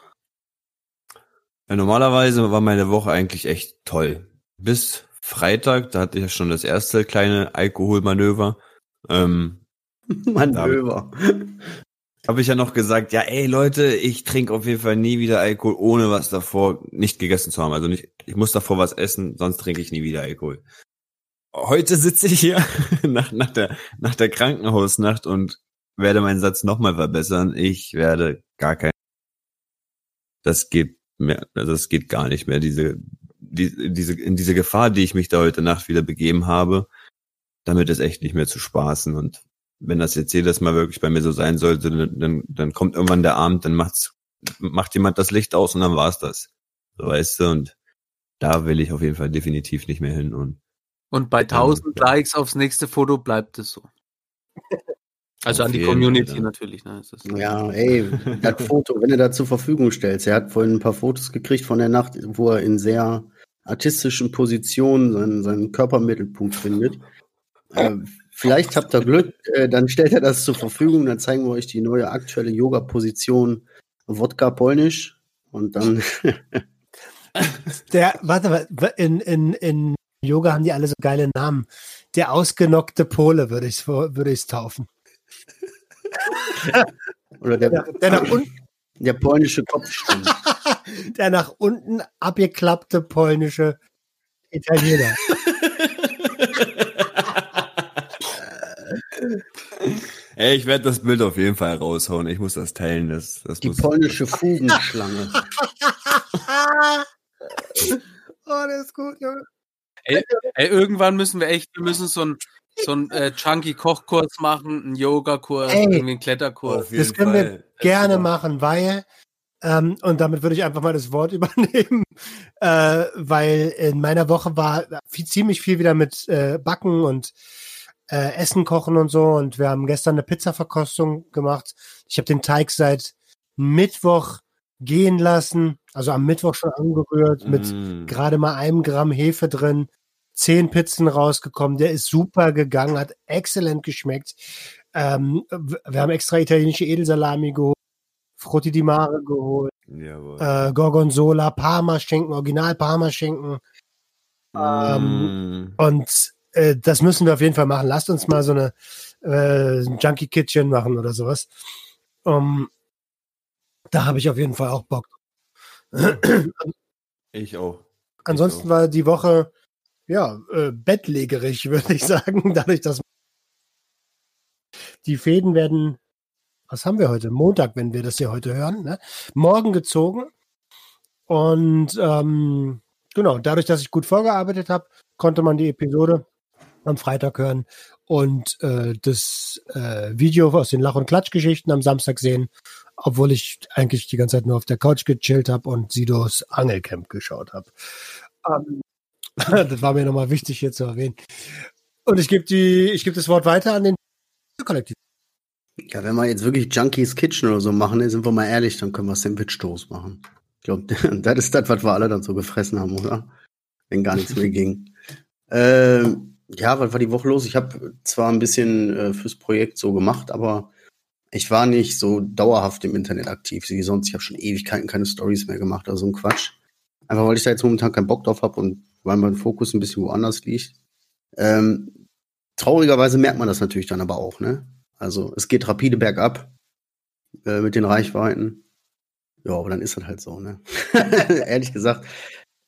Ja, normalerweise war meine Woche eigentlich echt toll. Bis Freitag, da hatte ich ja schon das erste kleine Alkoholmanöver. Ähm, Manöver. habe ich ja noch gesagt, ja, ey Leute, ich trinke auf jeden Fall nie wieder Alkohol, ohne was davor nicht gegessen zu haben. Also nicht, ich muss davor was essen, sonst trinke ich nie wieder Alkohol. Heute sitze ich hier nach, nach, der, nach der Krankenhausnacht und werde meinen Satz nochmal verbessern. Ich werde gar kein. Das geht mehr, also das geht gar nicht mehr. Diese, die, diese, in diese Gefahr, die ich mich da heute Nacht wieder begeben habe, damit ist echt nicht mehr zu spaßen. Und wenn das jetzt jedes Mal wirklich bei mir so sein sollte, dann, dann, dann kommt irgendwann der Abend, dann macht's, macht jemand das Licht aus und dann war's das. So weißt du, und da will ich auf jeden Fall definitiv nicht mehr hin. Und Und bei 1000 Likes aufs nächste Foto bleibt es so. Also an die Community Fall. natürlich. Ne? Ja, ey, das Foto, wenn du da zur Verfügung stellst. Er hat vorhin ein paar Fotos gekriegt von der Nacht, wo er in sehr artistischen Positionen seinen, seinen Körpermittelpunkt findet. Äh, vielleicht habt ihr Glück, äh, dann stellt er das zur Verfügung, dann zeigen wir euch die neue aktuelle Yoga-Position Wodka Polnisch und dann Der, warte mal, in, in, in Yoga haben die alle so geile Namen. Der ausgenockte Pole würde ich es würde ich's taufen. oder der, Der, der, nach unten, der polnische Kopfstand. der nach unten abgeklappte polnische Italiener. Ey, ich werde das Bild auf jeden Fall raushauen. Ich muss das teilen. Das, das Die muss, polnische Fugenschlange. Oh, der ist gut, Junge. Ey, irgendwann müssen wir echt, wir müssen so einen so einen, äh, Chunky-Kochkurs machen, einen Yoga-Kurs, Ey. irgendwie einen Kletterkurs. Das können wir Fall. gerne Super. machen, weil, ähm, und damit würde ich einfach mal das Wort übernehmen, äh, weil in meiner Woche war viel, ziemlich viel wieder mit äh, Backen und äh, Essen kochen und so. Und wir haben gestern eine Pizza-Verkostung gemacht. Ich habe den Teig seit Mittwoch gehen lassen, also am Mittwoch schon angerührt mit Mm. gerade mal einem Gramm Hefe drin, zehn Pizzen rausgekommen. Der ist super gegangen, hat exzellent geschmeckt. Ähm, wir haben extra italienische Edelsalami geholt, Frutti di Mare geholt, äh, Gorgonzola, Parmaschinken, Original Parmaschinken. ähm, Mm. Und äh, das müssen wir auf jeden Fall machen. Lasst uns mal so eine äh, Junkie Kitchen machen oder sowas. Um, da habe ich auf jeden Fall auch Bock. Ich auch. Ansonsten Ich auch. war die Woche ja äh, bettlägerig, würde ich sagen, dadurch, dass die Fäden werden was haben wir heute? Montag, wenn wir das hier heute hören, ne? morgen gezogen. Und ähm, genau, dadurch, dass ich gut vorgearbeitet habe, konnte man die Episode am Freitag hören und äh, das äh, Video aus den Lach- und Klatschgeschichten am Samstag sehen, obwohl ich eigentlich die ganze Zeit nur auf der Couch gechillt habe und Sidos Angelcamp geschaut habe. Ähm, das war mir nochmal wichtig hier zu erwähnen. Und ich gebe die, ich gebe das Wort weiter an den Kollektiv. Ja, wenn wir jetzt wirklich Junkies Kitchen oder so machen, sind wir mal ehrlich, dann können wir Sandwich-Toast machen. Ich glaube, das ist das, was wir alle dann so gefressen haben, oder? Wenn gar nichts mehr ging. Ähm, ja, was war die Woche los? Ich habe zwar ein bisschen äh, fürs Projekt so gemacht, aber ich war nicht so dauerhaft im Internet aktiv wie sonst. Ich habe schon Ewigkeiten keine Stories mehr gemacht, also so ein Quatsch. Einfach weil ich da jetzt momentan keinen Bock drauf habe und weil mein Fokus ein bisschen woanders liegt. Ähm, traurigerweise merkt man das natürlich dann aber auch, ne? Also es geht rapide bergab äh, mit den Reichweiten. Ja, aber dann ist das halt so, ne? Ehrlich gesagt,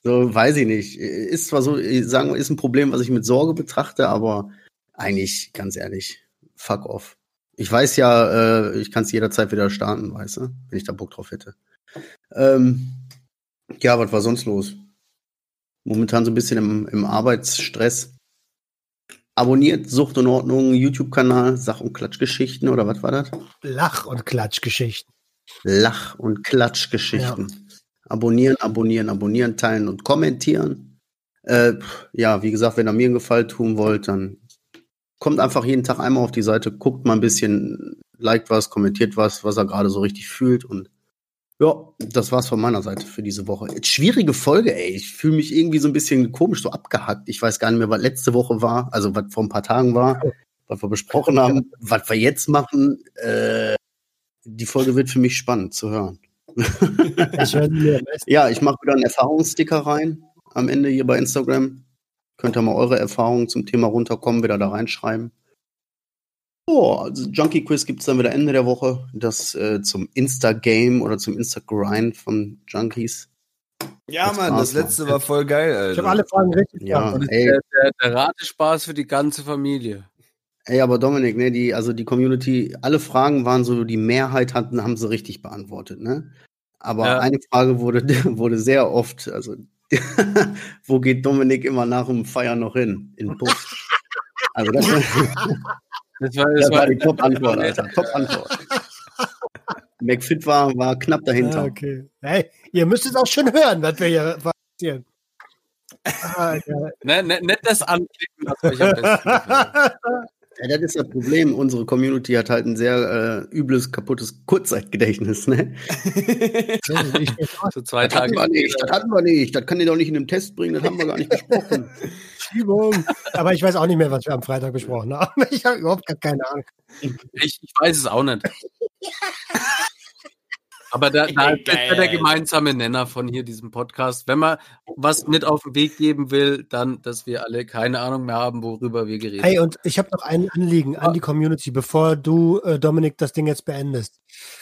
so weiß ich nicht. Ist zwar so, ich sagen wir, ist ein Problem, was ich mit Sorge betrachte, aber eigentlich, ganz ehrlich, fuck off. Ich weiß ja, äh, ich kann es jederzeit wieder starten, weißt du, wenn ich da Bock drauf hätte. Ähm, ja, was war sonst los? Momentan so ein bisschen im, im Arbeitsstress. Abonniert Sucht und Ordnung, YouTube-Kanal, Sach- und Klatschgeschichten oder was war das? Lach- und Klatschgeschichten. Lach- und Klatschgeschichten. Abonnieren, abonnieren, abonnieren, teilen und kommentieren. Äh, ja, wie gesagt, wenn ihr mir einen Gefallen tun wollt, dann kommt einfach jeden Tag einmal auf die Seite, guckt mal ein bisschen, liked was, kommentiert was, was er gerade so richtig fühlt und ja, das war's von meiner Seite für diese Woche. Schwierige Folge, ey. Ich fühle mich irgendwie so ein bisschen komisch, so abgehackt. Ich weiß gar nicht mehr, was letzte Woche war, also was vor ein paar Tagen war, was wir besprochen haben, was wir jetzt machen. Äh, die Folge wird für mich spannend zu hören. Ich. Ja, ich mache wieder einen Erfahrungssticker rein am Ende hier bei Instagram. Könnt ihr mal eure Erfahrungen zum Thema runterkommen, wieder da reinschreiben. Oh, also Junkie Quiz gibt's dann wieder Ende der Woche. Das äh, zum Insta-Game oder zum Insta-Grind von Junkies. Ja, Das Mann, das letzte Mann. war voll geil, Alter. Ich habe alle Fragen richtig Ja, beantwortet. ey, Der, der, der Ratespaß für die ganze Familie. ey, aber Dominik, ne, die, also die Community, alle Fragen waren so, die Mehrheit hatten, haben sie richtig beantwortet, ne? Aber Ja. eine Frage wurde, wurde sehr oft, also, wo geht Dominik immer nach dem Feiern noch hin? In Bus. Also das, Das war, Das war die Top-Antwort, Alter. Top-Antwort. McFit war, war knapp dahinter. Ah, okay. Hey, ihr müsst es auch schon hören, was wir hier passieren. Ah, ja. Ne, ne, nicht das anklicken, was euch am besten. Ja, das ist das Problem. Unsere Community hat halt ein sehr äh, übles, kaputtes Kurzzeitgedächtnis. Ne? So zwei Das hatten Tage. wir nicht, das hatten wir nicht. Das kann ihr doch nicht in den Test bringen, das haben wir gar nicht besprochen. Schiebung. Aber ich weiß auch nicht mehr, was wir am Freitag besprochen haben. Ich habe überhaupt gar keine Ahnung. Ich, ich weiß es auch nicht. Aber da, da ist ja der gemeinsame Nenner von hier diesem Podcast. Wenn man was mit auf den Weg geben will, dann, dass wir alle keine Ahnung mehr haben, worüber wir geredet Hey, haben. und ich habe noch ein Anliegen an die Community, bevor du, äh, Dominik, das Ding jetzt beendest.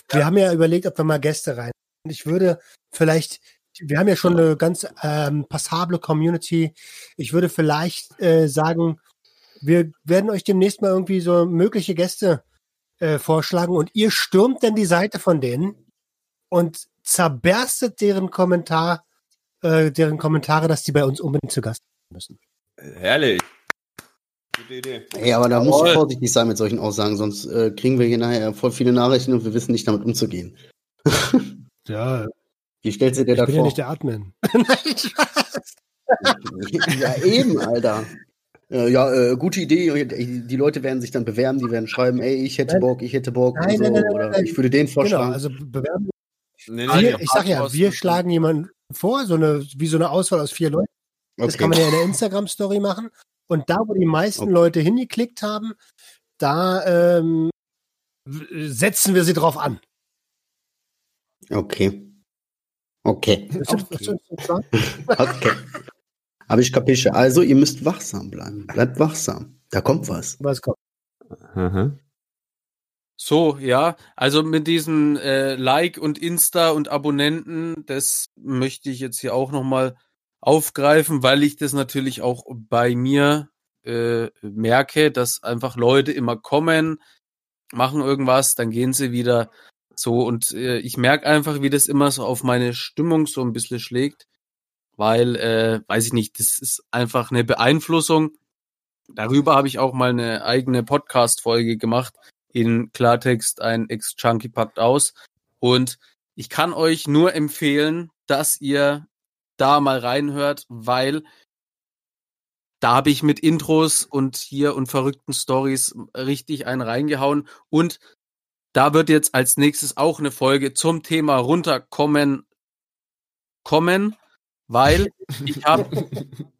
Wir haben ja überlegt, ob wir mal Gäste rein. Und ich würde vielleicht, wir haben ja schon eine ganz ähm, passable Community. Ich würde vielleicht äh, sagen, wir werden euch demnächst mal irgendwie so mögliche Gäste äh, vorschlagen und ihr stürmt dann die Seite von denen und zerberstet deren Kommentar, äh, deren Kommentare, dass die bei uns unbedingt zu Gast müssen. Herrlich. Gute Idee. Ey, aber da du Jawohl. vorsichtig sein mit solchen Aussagen, sonst äh, kriegen wir hier nachher voll viele Nachrichten und wir wissen nicht damit umzugehen. Ja, Wie stellst du dir ich das bin ja vor? nicht der Admin. Ja, eben, Alter. Äh, Ja, äh, gute Idee. Die Leute werden sich dann bewerben, die werden schreiben, ey, ich hätte Nein. Bock, ich hätte Bock Nein, und so. nein, nein, nein, oder nein. ich würde den Genau, vorschlagen. also bewerben Nee, Ah, wir, ja. ich sag ja, wir schlagen jemanden vor, so eine, wie so eine Auswahl aus vier Leuten. Das Okay. kann man ja in der Instagram-Story machen. Und da, wo die meisten Okay. Leute hingeklickt haben, da ähm, setzen wir sie drauf an. Okay. Okay. Klar? Okay. Habe ich kapische. Also, ihr müsst wachsam bleiben. Bleibt wachsam. Da kommt was. Was kommt? Aha. So, ja, also mit diesen äh, Like und Insta und Abonnenten, das möchte ich jetzt hier auch nochmal aufgreifen, weil ich das natürlich auch bei mir äh, merke, dass einfach Leute immer kommen, machen irgendwas, dann gehen sie wieder so und äh, ich merke einfach, wie das immer so auf meine Stimmung so ein bisschen schlägt, weil, äh, weiß ich nicht, das ist einfach eine Beeinflussung. Darüber habe ich auch mal eine eigene Podcast-Folge gemacht. In Klartext ein Ex-Chunky packt aus. Und ich kann euch nur empfehlen, dass ihr da mal reinhört, weil da habe ich mit Intros und hier und verrückten Stories richtig einen reingehauen. Und da wird jetzt als nächstes auch eine Folge zum Thema runterkommen kommen, weil ich habe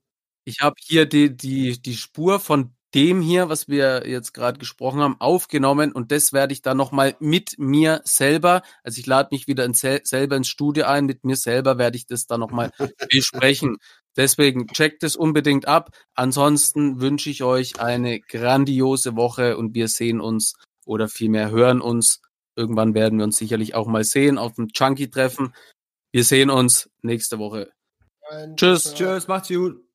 ich habe hier die die die Spur von dem hier, was wir jetzt gerade gesprochen haben, aufgenommen und das werde ich dann nochmal mit mir selber, also ich lade mich wieder in sel selber ins Studio ein, mit mir selber werde ich das dann nochmal besprechen. Deswegen checkt es unbedingt ab. Ansonsten wünsche ich euch eine grandiose Woche und wir sehen uns oder vielmehr hören uns. Irgendwann werden wir uns sicherlich auch mal sehen auf dem Chunky-Treffen. Wir sehen uns nächste Woche. Tschüss. Tschüss, macht's gut.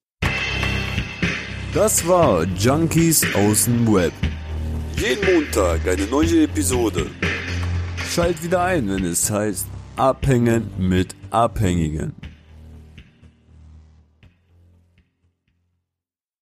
Das war Junkies aus dem Web. Jeden Montag eine neue Episode. Schalt wieder ein, wenn es heißt Abhängen mit Abhängigen.